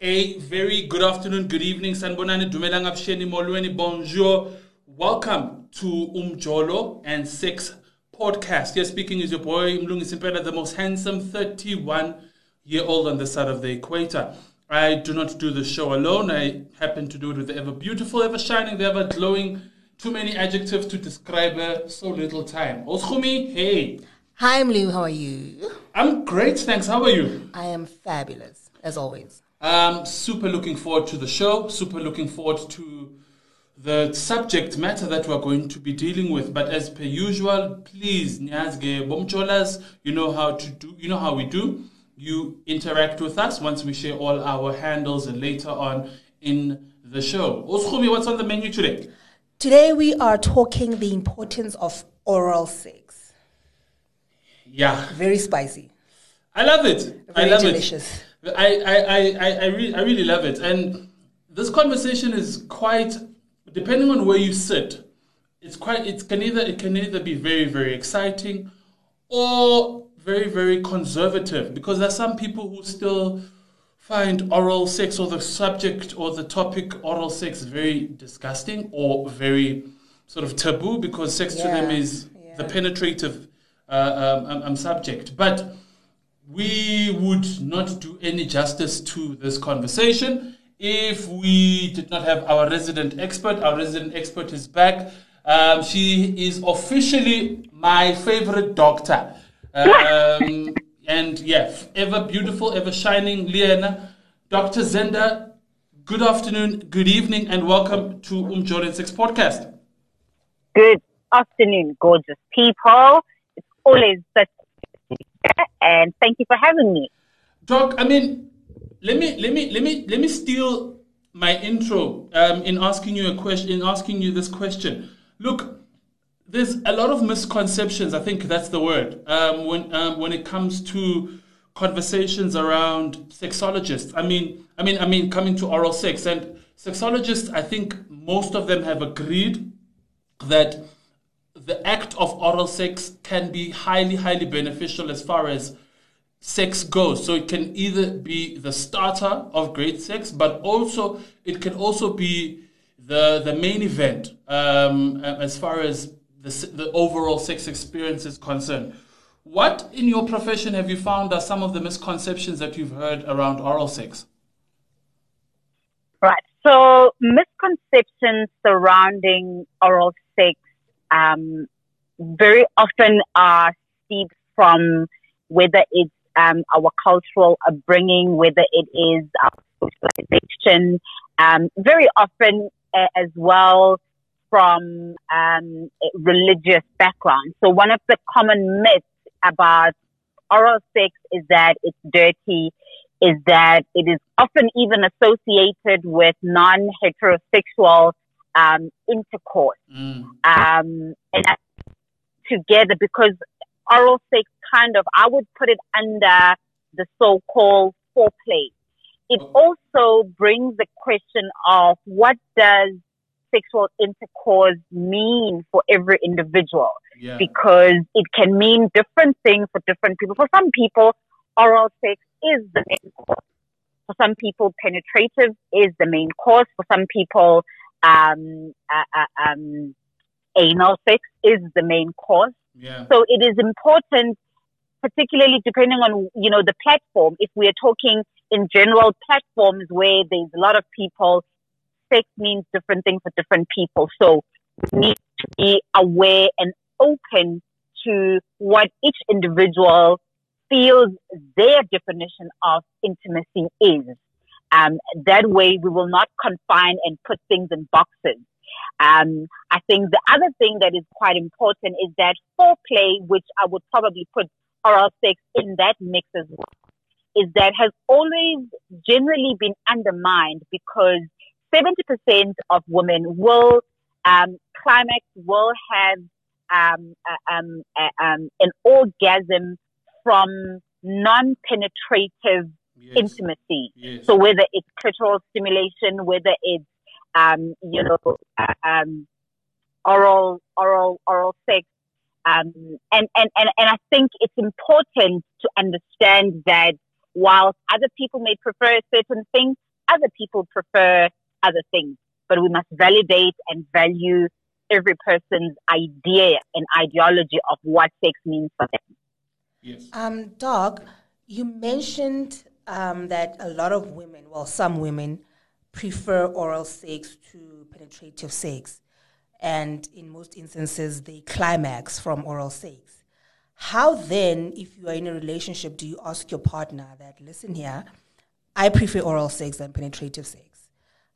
A very good afternoon, good evening, Sanbonani, Dumelang Absheni, Molweni, bonjour. Welcome to Umjolo and Sex podcast. Here speaking is your boy, Mlungi Simpela, the most handsome 31 year old on the side of the equator. I do not do the show alone. I happen to do it with the ever beautiful, ever shining, the ever glowing. Too many adjectives to describe her, so little time. Oskumi, hey. Hi, I'm Mlu. How are you? I'm great, thanks. How are you? I am fabulous, as always. Um, super looking forward to the show. Super looking forward to the subject matter that we're going to be dealing with. But as per usual, please, Nyazge Bomcholas, you know how to do. You know how we do. You interact with us once we share all our handles and later on in the show. Oskumi, what's on the menu today? Today we are talking the importance of oral sex. Yeah, Very spicy. I love it. Very I love delicious. it. I, I, I, I, I, re- I really love it. And this conversation is quite, depending on where you sit, it's quite, it can either, it can either be very, very exciting or very, very conservative because there are some people who still find oral sex or the subject or the topic oral sex very disgusting or very sort of taboo because sex to them Yeah, is the penetrative uh, um, um, um, subject. But we would not do any justice to this conversation if we did not have our resident expert. Our resident expert is back. Um, she is officially my favorite doctor. Um, and yeah, ever beautiful, ever shining, Liana. Dr. Zenda, good afternoon, good evening, and welcome to Um Jordan 6 podcast. Good afternoon, gorgeous people. Always such and thank you for having me. Doc, I mean, let me let me let me let me steal my intro um, in asking you a question. In asking you this question, look, there's a lot of misconceptions. I think that's the word um, when um, when it comes to conversations around sexologists. I mean, I mean, I mean, coming to oral sex and sexologists. I think most of them have agreed that the act of oral sex can be highly, highly beneficial as far as sex goes. So it can either be the starter of great sex, but also it can also be the the main event um, as far as the the overall sex experience is concerned. What in your profession have you found are some of the misconceptions that you've heard around oral sex? Right. So, misconceptions surrounding oral sex um, very often are steeped from whether it's um, our cultural upbringing, whether it is our socialization, um, very often uh, as well from um, religious background. So, one of the common myths about oral sex is that it's dirty, is that it is often even associated with non-heterosexual um, intercourse. Mm. Um, and together because oral sex kind of, I would put it under the so-called foreplay. It also brings the question of what does sexual intercourse mean for every individual? Yeah. because it can mean different things for different people. For some people, oral sex is the main course. For some people, penetrative is the main course. For some people, um, uh, uh, um, anal sex is the main cause. Yeah. So it is important, particularly depending on, you know, the platform. If we are talking in general platforms where there's a lot of people, sex means different things for different people. So we need to be aware and open to what each individual feels their definition of intimacy is. Um, that way we will not confine and put things in boxes. Um, I think the other thing that is quite important is that foreplay, which I would probably put oral sex in that mix as well, is that has always generally been undermined because 70% of women will um, climax, will have um, um, um, an orgasm from non-penetrative Yes. intimacy. Yes. So whether it's clitoral stimulation, whether it's um, you know uh, um, oral oral oral sex, Um, and, and, and, and I think it's important to understand that while other people may prefer certain things, other people prefer other things. But we must validate and value every person's idea and ideology of what sex means for them. Yes. Um, Doc, you mentioned um, that a lot of women, well, some women, prefer oral sex to penetrative sex. And in most instances, they climax from oral sex. How then, if you are in a relationship, do you ask your partner that, listen here, I prefer oral sex than penetrative sex?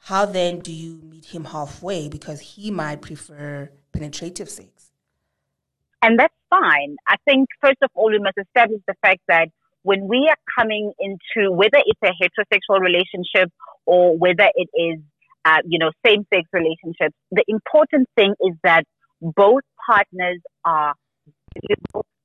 how then do you meet him halfway because he might prefer penetrative sex? And that's fine. I think, first of all, we must establish the fact that when we are coming into whether it's a heterosexual relationship or whether it is, uh, you know, same sex relationships, the important thing is that both partners are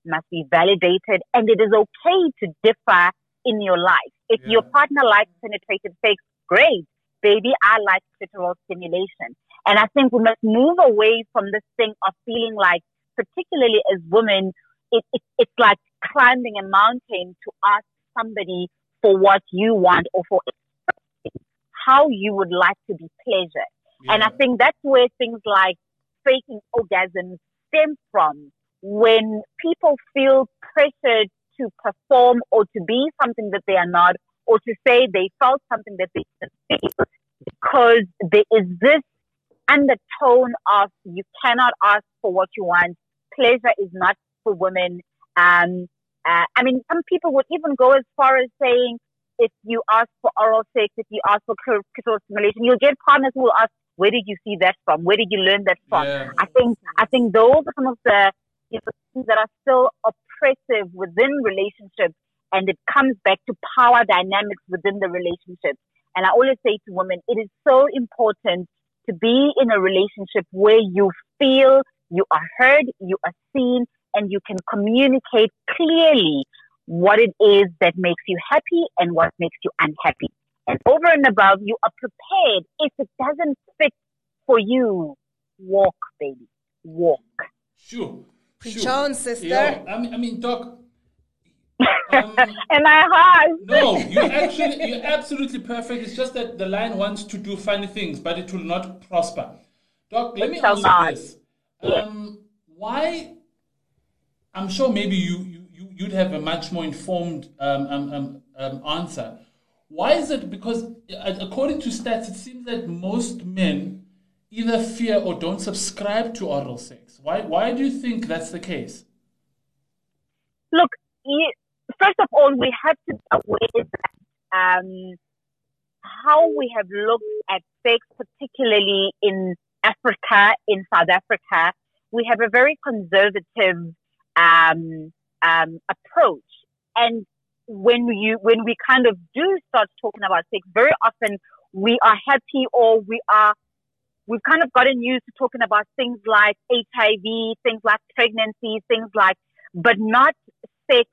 must be validated and it is okay to differ in your life. If yeah. your partner likes penetrative sex, great baby, I like clitoral stimulation. And I think we must move away from this thing of feeling like, particularly as women, it, it, it's like climbing a mountain to ask somebody for what you want or for how you would like to be pleasured. Yeah. And I think that's where things like faking orgasms stem from. When people feel pressured to perform or to be something that they are not, or to say they felt something that they didn't feel, because there is this undertone of you cannot ask for what you want. Pleasure is not for women. Um, uh, I mean, some people would even go as far as saying, if you ask for oral sex, if you ask for clitoral stimulation, you'll get partners who will ask, where did you see that from? Where did you learn that from? Yeah. I think, I think those are some of the you know, things that are still oppressive within relationships. And it comes back to power dynamics within the relationship. And I always say to women, it is so important to be in a relationship where you feel you are heard, you are seen, and you can communicate clearly what it is that makes you happy and what makes you unhappy. And over and above, you are prepared. If it doesn't fit for you, walk, baby, walk. Sure. Preach sure. on, sister. Yeah, I mean, I mean, Doc, um, Am I hard? No, you actually you're absolutely perfect. It's just that the lion wants to do funny things, but it will not prosper. Doc, let me ask you this: um, Why? I'm sure maybe you, you you'd have a much more informed um, um, um, um answer. Why is it? Because uh, according to stats, it seems that most men either fear or don't subscribe to oral sex. Why? Why do you think that's the case? Look, first of all, we have to be aware that um, how we have looked at sex, particularly in Africa, in South Africa, we have a very conservative um, um, approach. And when you when we kind of do start talking about sex, very often we are happy or we are we've kind of gotten used to talking about things like HIV, things like pregnancy, things like, but not sex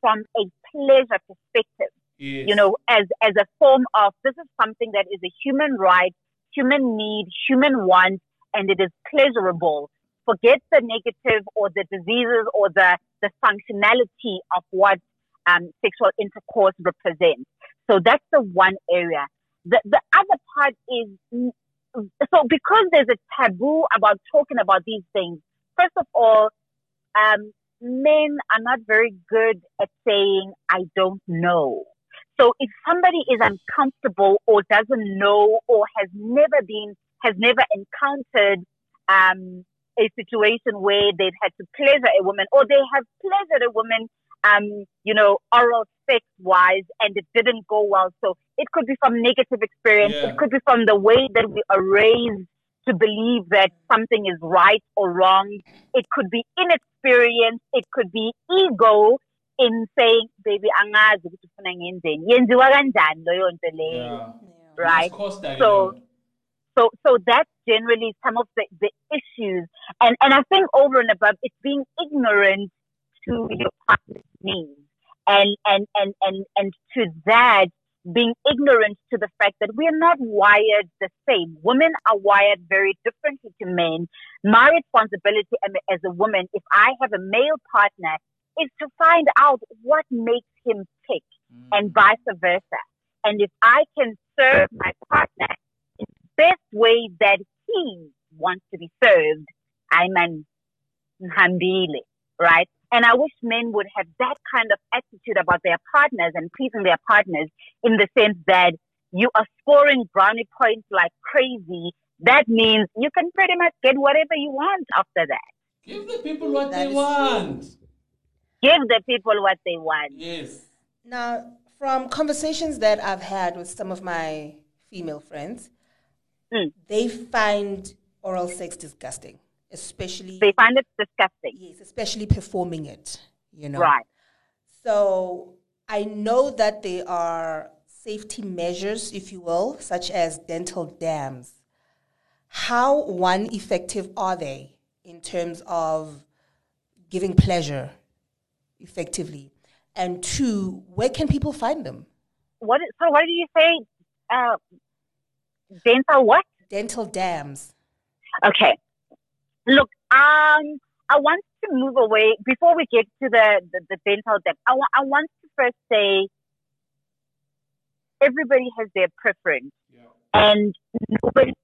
from a pleasure perspective. Yes. You know, as, as a form of this is something that is a human right, human need, human want, and it is pleasurable. Forget the negative or the diseases or the, the functionality of what um, sexual intercourse represents. So that's the one area. The, the other part is so because there's a taboo about talking about these things, first of all, um, men are not very good at saying, I don't know. So if somebody is uncomfortable or doesn't know or has never been, has never encountered, um, a situation where they've had to pleasure a woman or they have pleasured a woman, um, you know, oral sex wise and it didn't go well. So it could be from negative experience. Yeah. It could be from the way that we are raised to believe that something is right or wrong. It could be inexperience. It could be ego in saying, baby, angazi ukuthi ufuna ngenzeni. Yenziwa kanjani leyo nto leyo. Right? So, so, so that's generally some of the, the issues. And, and I think over and above, it's being ignorant to your partner's needs. And, and, and, and, and to that, being ignorant to the fact that we're not wired the same. Women are wired very differently to men. My responsibility as a woman, if I have a male partner, is to find out what makes him tick mm. and vice versa. And if I can serve my partner best way that he wants to be served, I'm an hambile, right? And I wish men would have that kind of attitude about their partners and pleasing their partners in the sense that you are scoring brownie points like crazy. That means you can pretty much get whatever you want after that. Give the people what that they want. True. Give the people what they want. Yes. Now, from conversations that I've had with some of my female friends, mm. they find oral sex disgusting especially they find it disgusting. Yes, especially performing it. You know, right? So I know that there are safety measures, if you will, such as dental dams. How one effective are they in terms of giving pleasure effectively? And two, where can people find them? What? So, what did you say? Uh, dental what? Dental dams. Okay. Look, um, I want to move away before we get to the, the, the dental dam. I, wa- I want to first say everybody has their preference yeah. and nobody's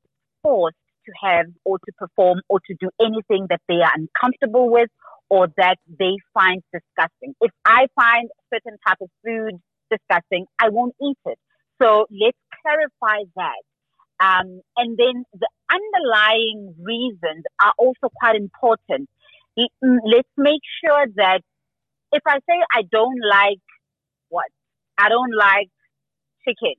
forced to have or to perform or to do anything that they are uncomfortable with or that they find disgusting. If I find a certain type of food disgusting, I won't eat it. So let's clarify that. Um, and then the underlying reasons are also quite important. Mm, let's make sure that if I say I don't like what? I don't like chicken.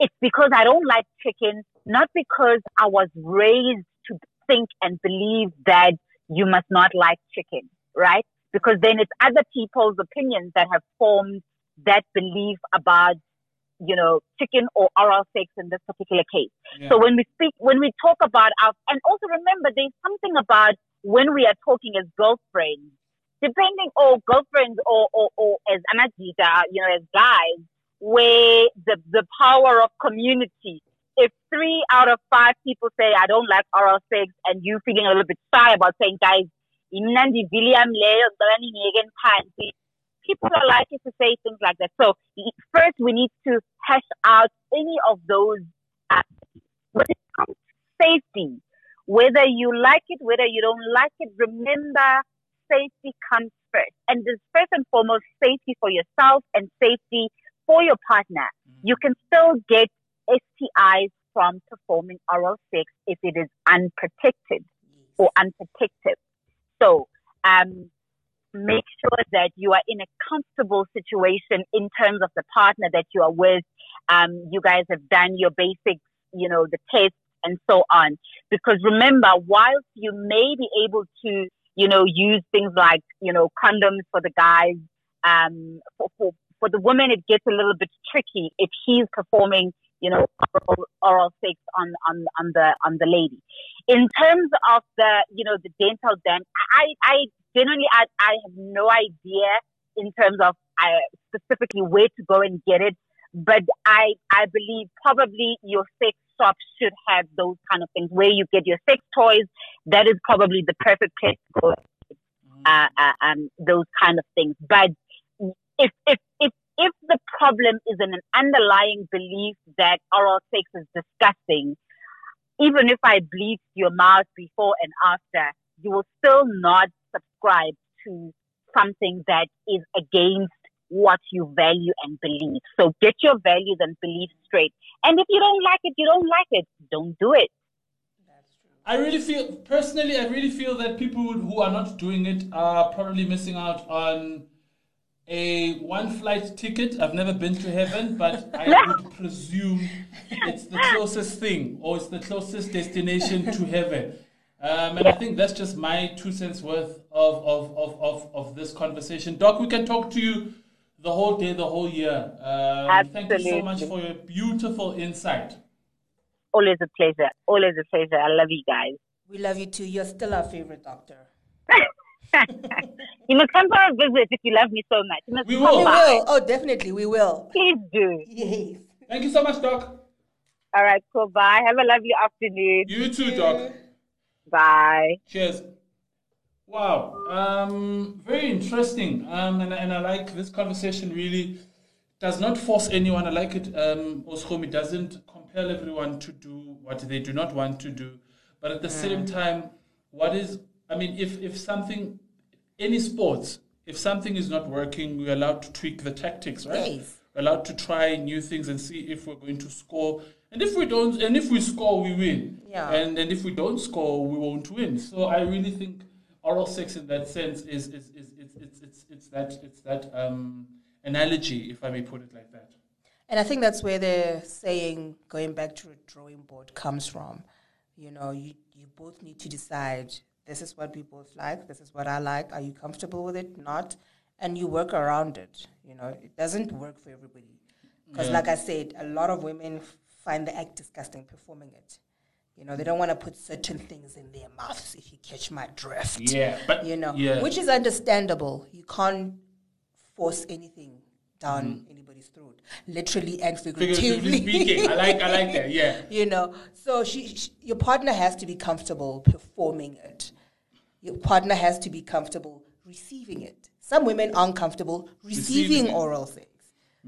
It's because I don't like chicken, not because I was raised to think and believe that you must not like chicken, right? Because then it's other people's opinions that have formed that belief about you know, chicken or oral sex in this particular case. Yeah. So when we speak, when we talk about our, and also remember, there's something about when we are talking as girlfriends, depending, or girlfriends or, or, or as Anajita, you know, as guys, where the, the power of community, if three out of five people say, I don't like oral sex, and you feeling a little bit shy about saying, guys, imnandi William Leo, people are likely to say things like that. So first, we need to hash out any of those aspects. When it comes to safety, whether you like it, whether you don't like it, remember safety comes first. And this first and foremost safety for yourself and safety for your partner. Mm-hmm. You can still get STIs from performing oral sex if it is unprotected or unprotected. So, um, make sure that you are in a comfortable situation in terms of the partner that you are with. Um, you guys have done your basic, you know, the tests and so on. Because remember, whilst you may be able to, you know, use things like, you know, condoms for the guys, um, for, for, for the women, it gets a little bit tricky if he's performing, you know, oral, oral sex on, on, on the, on the lady. In terms of the, you know, the dental dam, I, I genuinely, I, I have no idea in terms of uh, specifically where to go and get it. But I, I believe probably your sex shop should have those kind of things where you get your sex toys. That is probably the perfect place to go. Uh, uh, um, those kind of things. But if, if, if, if the problem is in an underlying belief that oral sex is disgusting, even if I bleed your mouth before and after, you will still not subscribe to something that is against what you value and believe. So get your values and beliefs straight. And if you don't like it, you don't like it. Don't do it. I really feel, personally, I really feel that people who are not doing it are probably missing out on a one flight ticket. I've never been to heaven, but I would presume it's the closest thing or it's the closest destination to heaven. Um, and I think that's just my two cents worth of, of, of, of, of this conversation. Doc, we can talk to you the whole day, the whole year. Um, thank you so much for your beautiful insight. Always a pleasure. Always a pleasure. I love you guys. We love you too. You're still our favorite doctor. you must come for a visit if you love me so much. You must We come will. We will. Oh, definitely, we will. Please do. Yes. Thank you so much, Doc. All right, cool. Bye. Have a lovely afternoon. You too, Doc. Bye. Cheers. Wow. Um, very interesting. Um, and, and I like this conversation really does not force anyone. I like it. Um, Oshomi doesn't compel everyone to do what they do not want to do. But at the same time, what is, I mean, if, if something, any sports, if something is not working, we're allowed to tweak the tactics, right? Yes. We're allowed to try new things and see if we're going to score. And if we don't, and if we score, we win. Yeah. And and if we don't score, we won't win. So I really think oral sex in that sense is is, is, is it's, it's it's that it's that um, analogy, if I may put it like that. And I think that's where the saying going back to a drawing board comes from. You know, you, you both need to decide this is what we both like, this is what I like. Are you comfortable with it? Not. And you work around it. You know, it doesn't work for everybody. Because, Yeah. like I said, a lot of women find the act disgusting performing it. You know, they don't want to put certain things in their mouths, if you catch my drift. Yeah, but You know, yeah. which is understandable. You can't force anything down mm. anybody's throat, literally and figuratively. Figuratively speaking, I like I like that. Yeah. you know, so she, she, your partner has to be comfortable performing it. Your partner has to be comfortable receiving it. Some women aren't comfortable receiving, Receiving oral sex,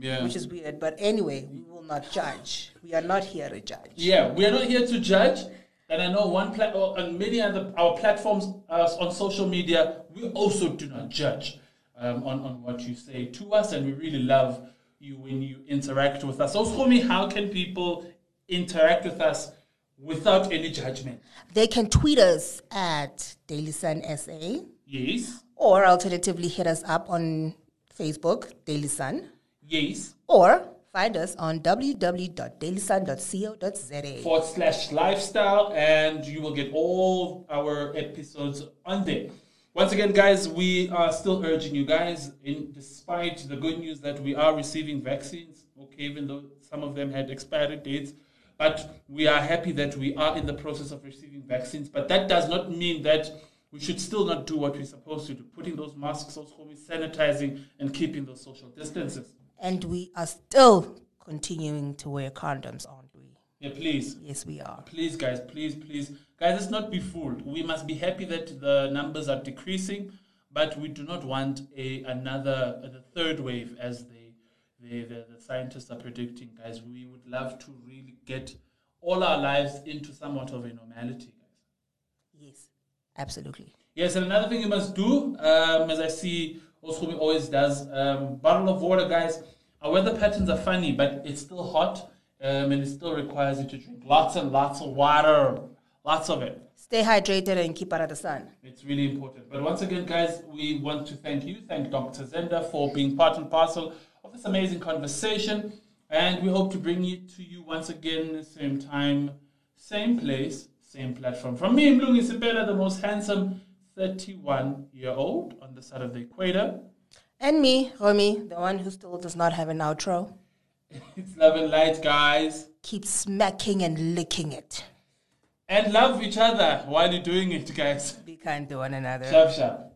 Yeah. which is weird. But anyway, we will not judge. We are not here to judge. Yeah, we are not here to judge. And I know one or on many other our platforms uh, on social media, we also do not judge um, on, on what you say to us, and we really love you when you interact with us. So, Schomi, how can people interact with us without any judgment? They can tweet us at Daily Sun SA, Yes, or alternatively hit us up on Facebook, Daily Sun, yes. or find us on www.dailysun.co.za. forward slash lifestyle and you will get all our episodes on there once again guys we are still urging you guys in despite the good news that we are receiving vaccines okay even though some of them had expired dates but we are happy that we are in the process of receiving vaccines but that does not mean that we should still not do what we're supposed to do putting those masks on sanitizing and keeping those social distances And we are still continuing to wear condoms, aren't we? yeah please Yes, we are. Please, guys, please, please. Guys, let's not be fooled. We must be happy that the numbers are decreasing, but we do not want a another, the third wave as they, they, the, the scientists are predicting, guys. We would love to really get all our lives into somewhat of a normality, guys. Yes, absolutely. Yes, and another thing you must do, um, as I see Osumi always does, um, bottle of water, guys. Our weather patterns are funny, but it's still hot, um, and it still requires you to drink lots and lots of water, lots of it. Stay hydrated and keep out of the sun. It's really important. But once again, guys, we want to thank you, thank Dr. Zenda for being part and parcel of this amazing conversation, and we hope to bring it to you once again, same time, same place, same platform. From me, Mlungi Sibela, the most handsome 31 year old on the side of the equator. And me, Romy, the one who still does not have an outro, It's love and light, guys. keep smacking and licking it. And love each other while you're doing it, guys. Be kind to one another. Sharp, sharp.